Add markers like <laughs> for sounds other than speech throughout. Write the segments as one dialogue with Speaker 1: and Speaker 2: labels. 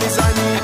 Speaker 1: می‌زنی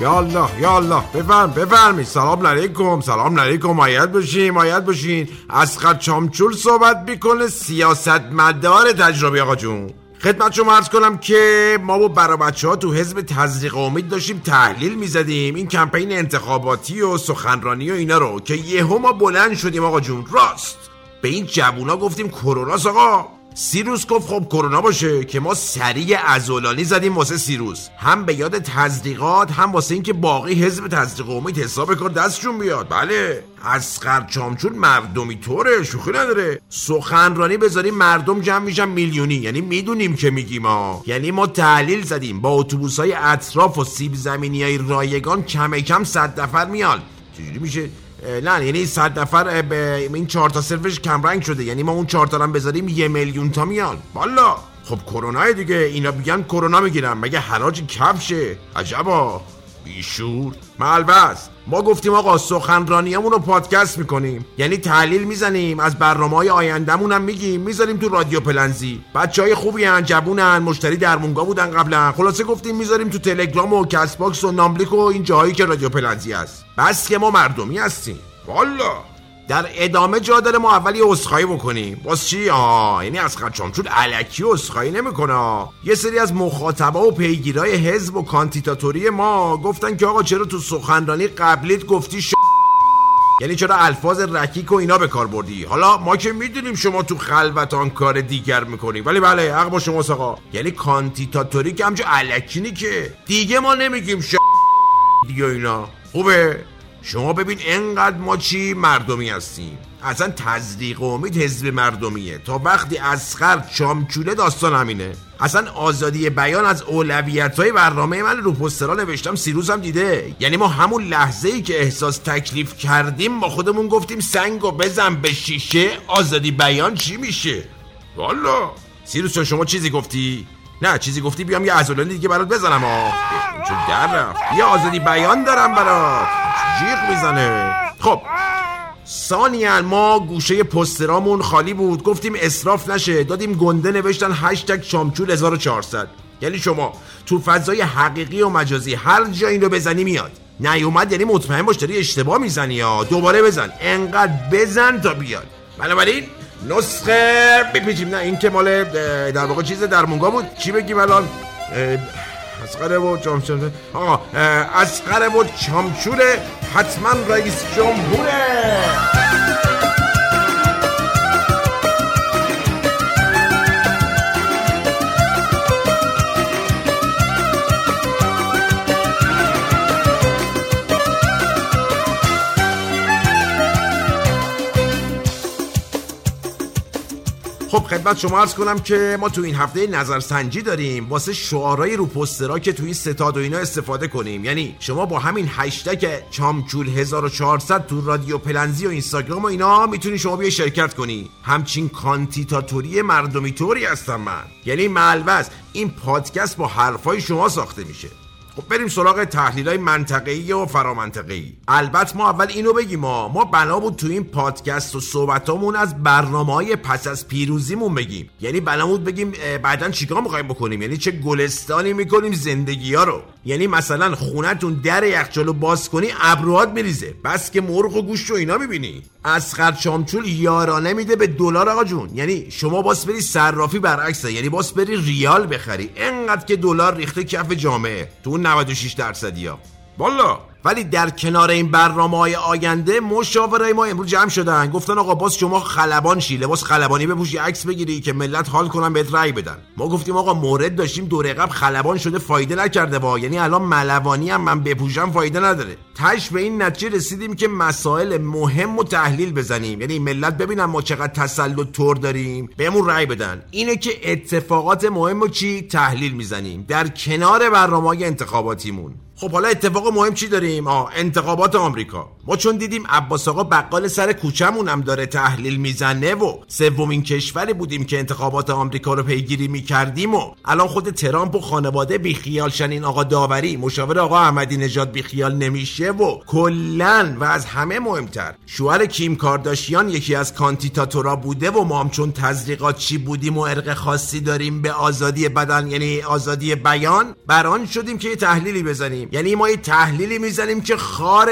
Speaker 2: یا الله یا الله بفرم بفرمی سلام علیکم سلام علیکم. مایت باشین مایت باشین. از چامچول صحبت می‌کنه سیاست مدار تجربه آقا جون. خدمت شما عرض کنم که ما با برا بچه ها تو حزب تزریق امید داشتیم تحلیل می‌زدیم. این کمپین انتخاباتی و سخنرانی و اینا رو که یهو ما بلند شدیم. آقا جون راست. به این جوونا گفتیم کروناس آقا. سیروس گفت خب کرونا باشه که ما سریع ازولانی زدیم واسه سیروس. هم به یاد تزریقات هم واسه اینکه باقی حزب تزریق امید حساب کار دستشون بیاد. بله. از چامچون مردمی طوره شوخی نداره. سخنرانی بذاریم مردم جمع میشن میلیونی. یعنی می‌دونیم که میگیم ما یعنی ما تحلیل زدیم. با اتوبوس های اطراف و سیب زمینی های رایگان کم کم صد نفر میان. چجوری میشه؟ نه یعنی صد نفر این چهار تا صرفش کمرنگ شده. یعنی ما اون چهار تا هم بذاریم یه میلیون تا میان. والا. خب کرونا دیگه اینا بیان کرونا می‌گیرن. مگه حراج کفشه؟ عجبا. بیشور. ملبس ما گفتیم آقا سخنرانیمون رو پادکست می‌کنیم. یعنی تحلیل می‌زنیم از برنامه های آیندهمون هم میگیم می‌ذاریم تو رادیو پلنزی. بچه های خوبی هن جبونن مشتری درمونگا بودن قبلا. خلاصه گفتیم می‌ذاریم تو تلگرام و کس باکس و ناملیک و این جاهایی که رادیو پلنزی هست. بس که ما مردمی هستیم. والا! در ادامه جا داره ما اولی یه بکنیم. باز چی؟ آه یعنی از چون علکی اسخایی نمی‌کنه. یه سری از مخاطبا و پیگیرای حزب و کانتیتاتوری ما گفتن که آقا چرا تو سخنرانی قبلیت گفتی ش... یعنی چرا الفاظ رکیک و اینا به کار بردی؟ حالا ما که می‌دونیم شما تو خلوتان کار دیگر می‌کنی. ولی بله حق با شما آقا. یعنی کانتیتاتوری که همچه علکی که دیگه ما نمیگیم ش... دیگه اینا. خوبه؟ شما ببین انقدر ما چی مردمی هستیم. اصلا تزریق و امید حزب مردمیه. تا وقتی اسخر چامچوله داستان همینه. اصلا آزادی بیان از اولویت های برنامه من رو پسترا نوشتم سیروس هم دیده. یعنی ما همون لحظه ای که احساس تکلیف کردیم با خودمون گفتیم سنگ و بزن به شیشه آزادی بیان چی میشه؟ والا. سیروس شما چیزی گفتی؟ نه چیزی گفتی بیام یه ازولانی دیگه برات بزنم ها چون در رفت. یه آزادی بیان دارم برات. جیغ می‌زنه. خب ثانیا ما گوشه پسترامون خالی بود. گفتیم اصراف نشه. دادیم گنده نوشتن هشتگ شامچول 1400 یعنی شما تو فضای حقیقی و مجازی هر جا این رو بزنی میاد. نیومد یعنی مطمئن باش داری اشتباه می‌زنی یا دوباره بزن. انقدر بزن تا بیاد. بنابراین نسخه بپیچیم. نه این که مال در واقع چیز درمونگا بود. چی بگیم الان؟ اسقره و چامچوره آقا اسقره و چامچوره حتما رئیس جمهوره. خب خدمت شما عرض کنم که ما تو این هفته نظرسنجی داریم. واسه شعارهای رو پسترها که توی ستاد و اینا استفاده کنیم. یعنی شما با همین هشتگ چامچول 1400 تو رادیو پلنزی و اینستاگرام و اینا می‌تونی شما بیا شرکت کنی. همچین کانتیتاتوری مردمی طوری هستم من. یعنی ملوز این پادکست با حرفای شما ساخته میشه. خب بریم سراغ تحلیل های منطقه‌ای و فرامنطقه‌ای. البته ما اول اینو بگیم ما ما بنا بود تو این پادکست و صحبتامون از برنامه های پس از پیروزیمون بگیم. یعنی بنا بود بگیم بعدا چیکار می‌خوایم بکنیم؟ یعنی چه گلستانی می‌کنیم زندگی ها رو؟ یعنی مثلا خونتون در یخچالو باز کنی ابروهات میریزه. بس که مرغ و گوشت و اینا می‌بینی. اسقر شامچول یارانه میده به دلار آقا جون. یعنی شما باس بری صرافی برعکسه. یعنی باس بری ریال بخری. انقدر که دلار ریخته کف جامعه. تو اون 96 درصدی ها. والا. ولی در کنار این برنامه های آینده مشاوره ما امروز جمع شدن. گفتن آقا باز شما خلبان شی لباس خلبانی بپوشی عکس بگیری که ملت حال کنن بهت رأی بدن. ما گفتیم آقا مورد داشتیم دور قبل خلبان شده فایده نکرده وا یعنی الان ملوانی هم من بپوشم فایده نداره. تش به این نتیجه رسیدیم که مسائل مهم و تحلیل بزنیم. یعنی ملت ببینن ما چقدر تسلط تور داریم بهمون رأی بدن. اینه که اتفاقات مهم و چی؟ تحلیل می‌زنیم. در کنار برنامه انتخاباتیمون. خب حالا اتفاق مهم چی داریم؟ آه انتخابات آمریکا. ما چون دیدیم عباس آقا بقال سر کوچمون هم داره تحلیل می‌زنه و سومین کشوری بودیم که انتخابات آمریکا رو پیگیری می‌کردیم و الان خود ترامپ و خانواده بیخیال شنین آقا داوری مشاور آقا احمدی نژاد بیخیال نمیشه و کلا و از همه مهمتر شوهر کیم کارداشیان یکی از کانتیتاتورا بوده و ما هم چون تزریقات چی بودیم و ارق خاصی داریم به آزادی بدن یعنی آزادی بیان بران شدیم که یه تحلیلی بزنیم. یعنی ما یه تحلیلی می‌زنیم که خار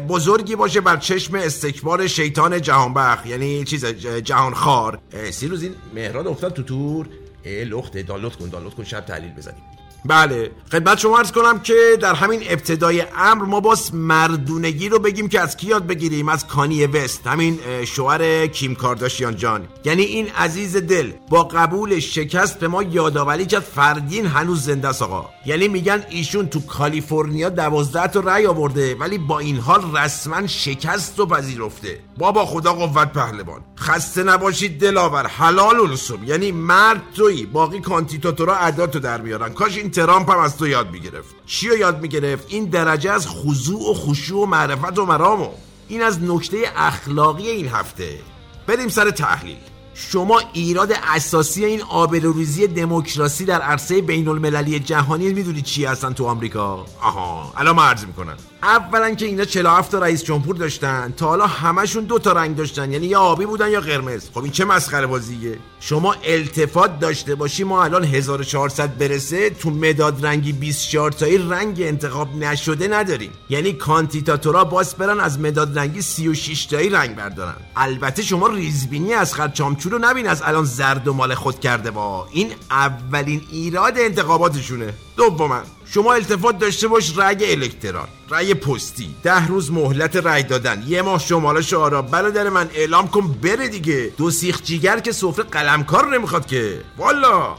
Speaker 2: بزرگی باشه بر چشم استکبار شیطان جهانبخ یعنی چیز جهان خار سی روز این مهراد افتاد تو تور. لخته دالوت کن دالوت کن شب تحلیل بزنیم. بله. خدمت شما ارز کنم که در همین ابتدای امر ما باز مردونگی رو بگیم که از کی یاد بگیریم؟ از کانی وست. همین شوهر کیم کارداشیان جان. یعنی این عزیز دل با قبول شکست به ما یادآوری کرد فردین هنوز زنده است آقا. یعنی میگن ایشون تو کالیفرنیا دوازده تا رأی آورده ولی با این حال رسما شکست و پذیرفته. بابا خدا قوت پهلوان. خسته نباشید دلاور. حلال الصبح یعنی مرد تویی. باقی کانتیتاتورا عداتو در میارن. کاش این ترامپ هم از تو یاد می‌گرفت. چی یاد می‌گرفت؟ این درجه از خضوع و خشوع و معرفت و مرامو. این از نکته اخلاقی این هفته. بریم سر تحلیل. شما ایراد اساسی این آبروریزی دموکراسی در عرصه بین المللی جهانی می‌دونید چی هستن تو آمریکا؟ آها الان عرض می‌کنن اولا که اینا 47 تا رئیس جمهور داشتن تا حالا همشون دو تا رنگ داشتن یعنی یا آبی بودن یا قرمز. خب این چه مسخره بازیه شما التفات داشته باشی ما الان 1400 برسه تو مداد رنگی 24 تایی رنگ انتخاب نشده نداریم. یعنی کانتیتاتورا باز برن از مداد رنگی 36 تایی رنگ بردارن. البته شما ریزبینی از خر چامچو رو نبین از الان زرد و مال خود کرده با. این اولین ایراد انتخاباتشونه. دوما شما التفات داشته باش رأی الکترال رأی پستی. ده روز مهلت رأی دادن. یه ماه شمالش آرا برادر من اعلام کن بره دیگه. دو سیخ جیگر که سفره قلمکار نمی‌خواد که. والا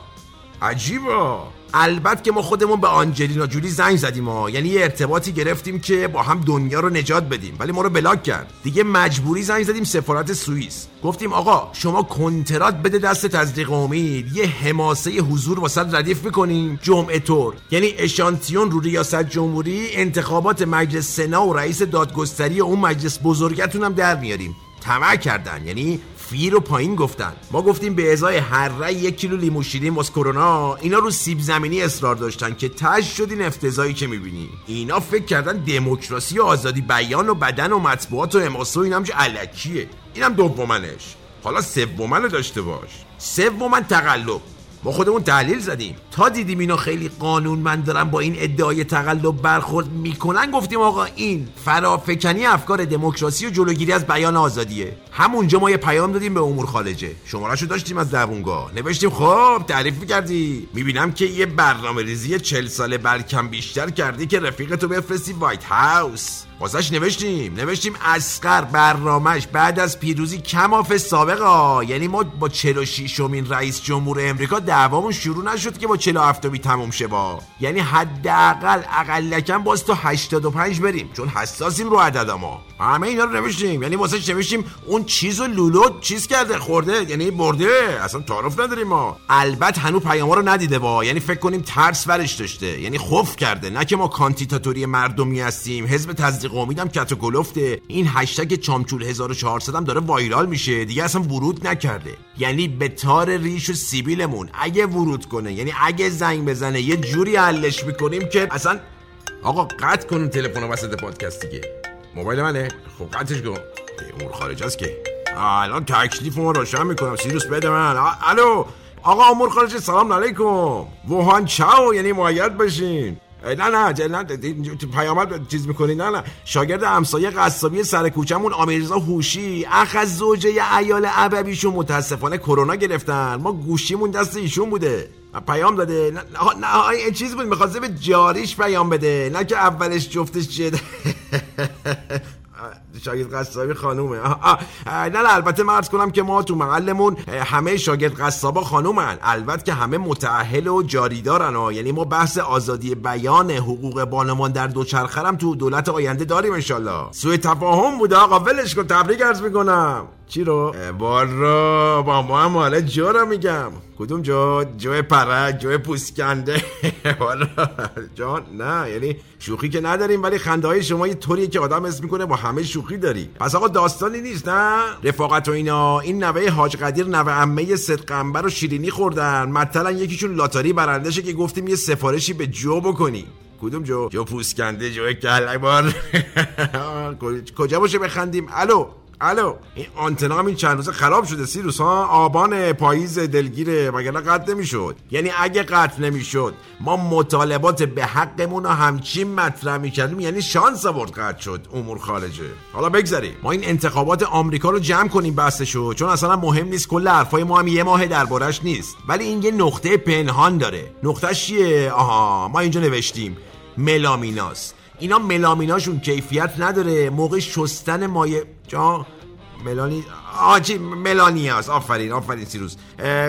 Speaker 2: عجیبا. البته که ما خودمون به آنجلینا جولی زنگ زدیم ها. یعنی یه ارتباطی گرفتیم که با هم دنیا رو نجات بدیم. ولی ما رو بلاک کرد. دیگه مجبوری زنگ زدیم سفارت سوئیس. گفتیم آقا شما کنترات بده دست تزریق امید. یه حماسه حضور واسط ردیف می‌کنیم. جمعه طور. یعنی اشانتیون رو ریاست جمهوری انتخابات مجلس سنا و رئیس دادگستری اون مجلس بزرگتون هم در میاریم. طمع کردن. یعنی فی رو پایین گفتن. ما گفتیم به ازای هر رای یک کیلو لیمو شیرین واس کرونا اینا رو سیب زمینی اصرار داشتن که تش شد این افتضایی که می‌بینی. اینا فکر کردن دموکراسی و آزادی بیان و بدن و مطبوعات و حماسه و اینم چه علکیه. اینم دومنش. حالا سومن رو داشته باش. سومن تقلب. ما خودمون تحلیل زدیم. تا دیدیم اینا خیلی قانونمند دارن با این ادعای تقلب برخورد می‌کنن گفتیم آقا این فرافکنی افکار دموکراسی و جلوگیری از بیان آزادیه. همونجا ما یه پیام دادیم به امور خارجه. شمارهشو داشتیم از دوونگاه نوشتیم خب تعریف می‌کردی. می‌بینم که یه برنامه ریزی چل ساله بلکم بیشتر کردی که رفیقتو بفرستی وایت هاوس. واسش نوشتیم. نوشتیم اسقر برنامهش بعد از پیروزی کماف سابقا یعنی ما با 46 امین رئیس جمهور امریکا دعوامون شروع نشد که با 47 بی تموم شه با یعنی حداقل اقلکم باز تا 85 بریم چون حساسیم رو عدد ما. همه اینا رو نوشتیم. یعنی واسه نوشتیم؟ اون چیز و لولو چیز کرده خورده یعنی برده. اصلا تعارف نداریم ما. البته هنوز پیاما رو ندیده با یعنی فکر کنیم ترس ورش داشته. یعنی خوف کرده. نه که ما کانتیتاتوری مردمی هستیم. حزب تصدیق امیدم کت و گلفته این هشتگ چامچول 1400 هم داره وایرال میشه. دیگه اصلا ورود نکرده. یعنی به تار ریش و سیبیلمون. اگه ورود کنه یعنی اگه زنگ بزنه یه جوری حلش می‌کنیم که اصلا آقا قطع کنون تلفن وسط پادکست دیگه. موبایل منه. خب قطعش کن. امور خارج است که. الان تکلیف ما روشن می‌کنم. سیروس بده من. الو. آقا امور خارج سلام علیکم. ووهان چاو. یعنی معید باشین نه نه نه پیامت چیز می‌کنی؟ نه نه. شاگرد همسایه قصابی سر کوچمون آمیرزا هوشی. اخ از زوجه ایال عببیشون متاسفانه کرونا گرفتن. ما گوشیمون دست ایشون بوده. پیام داده. نه, نه, نه چیز بود. می‌خواسته به جاریش پیام بده. نه که اولش جفتش چیه؟ <laughs> شاگرد قصابی خانومه. نه نه البته مرز کنم که ما تو محلمون همه شاگرد قصابا خانومن. البته که همه متعهل و جاری دارن ها. یعنی ما بحث آزادی بیان حقوق بانوان در دوچرخرم تو دولت آینده داریم انشالله سوی تفاهم بوده آقا ولش کن تبریک عرض می‌کنم. چی رو؟ بارا با ما هم حالا جو رو میگم. کدوم جو؟ جو پرک جو پوسکنده. <laughs> والا جان نه یعنی شوخی که نداریم ولی خنده های شما یه طوریه که آدم اسم می‌کنه با همه شوخی داری. پس آقا داستانی نیست نه؟ رفاقت و اینا. این نوه حاج قدیر نوه عمه صدقنبر و شیرینی خوردن. مثلا یکیشون لاتاری برندشه که گفتیم یه سفارشی به جو بکنی. کدوم جو؟ جو پوسکنده جو کله <laughs> بار کجا باشه بخندیم؟ الو. الو این آنتنا هم این چند روزه خراب شده سیروس ها؟ آبان پاییز دلگیره وگرنه قطع نمی‌شد. یعنی اگه قطع نمی‌شد ما مطالبات به حقمون رو همچین مطرح می‌کردیم یعنی شانس آورد قطع شد امور خارجه. حالا بگذاریم ما این انتخابات آمریکا رو جمع کنیم بحثشو چون اصلا مهم نیست کل حرفای ما هم یه ماه دربارش نیست. ولی این یه نقطه پنهان داره. نقطه چیه؟ آها ما اینجا نوشتیم. ملامیناس. اینا ملامیناشون کیفیت نداره موقع شستن مایه جا ملانی آجی ملانیاس آفرین آفرین سیروس.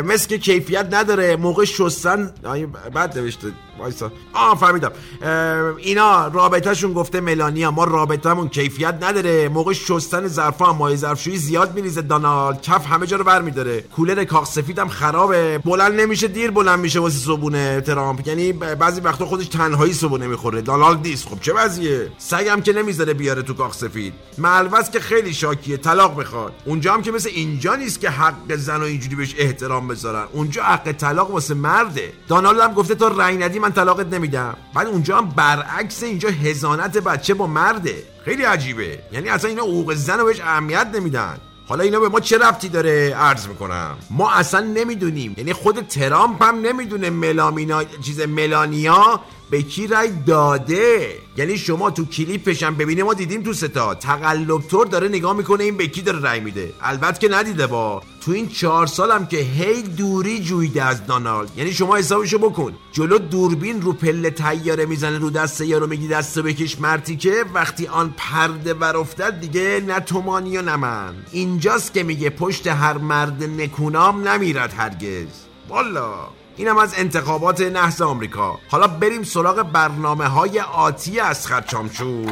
Speaker 2: مثل که کیفیت نداره موقع شستن بعد نوشته وایسا. آه فهمیدم. اینا رابطهشون گفته ملانیا ما رابطهمون کیفیت نداره. موقع شستن ظرفا هم مایه ظرفشویی زیاد میریزه. دانالد کف همه جا رو بر میداره کولر کاخ سفیدم خرابه. بلند نمیشه دیر بلند میشه واسه صبونه ترامپ. یعنی بعضی وقتا خودش تنهایی صبونه می‌خوره. دانالد نیست. خب چه وضعیه؟ سگم که نمی‌ذاره بیاره تو کاخ سفید. ملوس که خیلی شاکیه. طلاق می‌خواد. اونجا هم که مثل اینجا نیست که حق زن و اینجوری بهش احترام بذارن. اونجا حق طلاق واسه مرده. دانالد هم گفته تو رأی ندی من طلاقت نمیدم. بعد اونجا هم برعکس اینجا هزانت بچه با مرده. خیلی عجیبه. یعنی اصلا اینا حقوق زن رو بهش اهمیت نمیدن. حالا اینا به ما چه ربطی داره؟ عرض می‌کنم. ما اصلا نمی‌دونیم. یعنی خود ترامپ هم نمی‌دونه ملامینا چیز ملانیا به کی رای داده؟ یعنی شما تو کلیپش هم ببینه ما دیدیم تو ستا تقلب طور داره نگاه می‌کنه این به کی داره رای میده. البته که ندیده با. تو این چهار سالم که هی دوری جویده از دانالد یعنی شما حسابشو بکن. جلو دوربین رو پله تیاره می‌زنه رو دست یارو میگی دست بکش مرتی که وقتی آن پرده بر افتد دیگه نه تومانی و نه من. اینجاست که میگه پشت هر مرد نکونام نمیرد هرگز. والا. اینم از انتخابات نحس آمریکا. حالا بریم سراغ برنامه های آتی از خرچامچو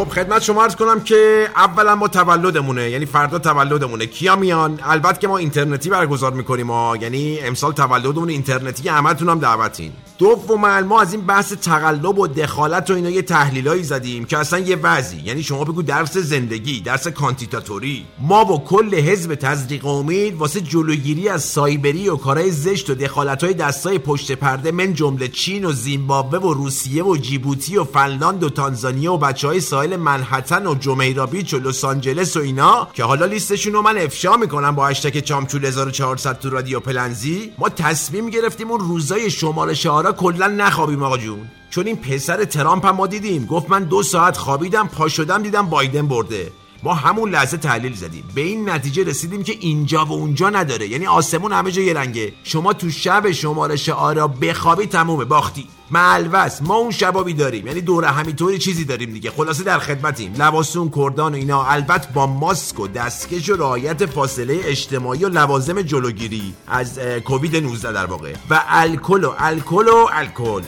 Speaker 2: خب خدمت شما عرض کنم که اولا ما تولدمونه یعنی فردا تولدمونه. کیا میان؟ البته که ما اینترنتی برگزار می‌کنیم ما یعنی امسال تولدمون اینترنتی همتون هم دعوتین. دوما ما از این بحث تقلب و دخالت و اینا یه تحلیلایی زدیم که اصلا یه وضعی. یعنی شما بگو درس زندگی درس کانتیتاتوری. ما با کل حزب تزریق امید واسه جلوگیری از سایبری و کارهای زشت و دخالت‌های دستای پشت پرده من جمله چین و زیمبابوه و روسیه و جیبوتی و فنلاند و تانزانیا و بچهای ساحل منهتن و جمیرا بیچ و لس آنجلس و اینا که حالا لیستشون رو من افشا می‌کنم با هشتگ چامچول 1400 تو رادیو پلنزی. ما تصمیم گرفتیم اون روزای شماره شعارا کلا نخوابیم آقا جون. چون این پسر ترامپ هم ما دیدیم. گفت من دو ساعت خوابیدم پا شدم دیدم بایدن برده. ما همون لحظه تحلیل زدیم. به این نتیجه رسیدیم که اینجا و اونجا نداره. یعنی آسمون همه جا یه رنگه. شما تو شب شماره شعارا بخوابی تمومه. باختی. ملوس ما اون شبابی داریم. یعنی دوره همینطوری چیزی داریم دیگه. خلاصه در خدمتیم. لباسون کردان و اینا. البته با ماسک و دستکش و رعایت فاصله اجتماعی و لوازم جلوگیری از کووید 19 در واقع. و الکل و الکل و الکل.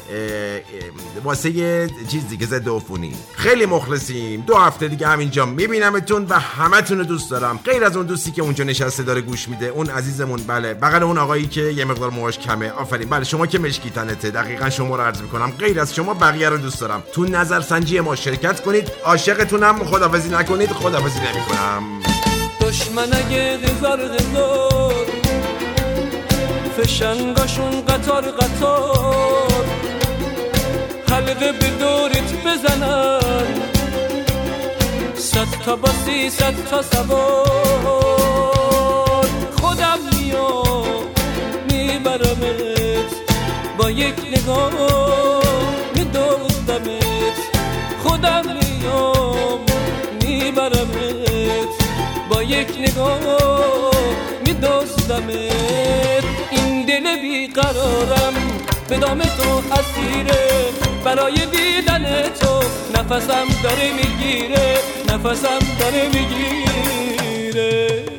Speaker 2: واسه چیز دیگه ضد عفونی. خیلی مخلصیم. دو هفته دیگه همینجا میبینمتون و همتون رو دوست دارم. غیر از اون دوستی که اونجا نشسته داره گوش میده اون عزیزمون بله. بغل اون آقایی که یه مقدار موهاش کمه. آفرین. بله شما که مشکی تنته دقیقا شما رو عرض می‌کنم غیر از شما بقیه رو دوست دارم. تو نظرسنجی ما شرکت کنید عاشقتونم خدافزی نکنید خدافزی نمی‌کنم.
Speaker 3: دشمن اگه غزار غزار فشنگاشون قطار قطار. حلقه به دورت بزنن صد تا باسی صد تا سوار. خودم میام میبرمت. با یک نگاه میدوزدمت خودم میام میبرمت. با یک نگاه میدوزدمت این دل بیقرارم به دام تو اسیره. برای دیدن تو نفسم داره می‌گیره. نفسم داره می‌گیره.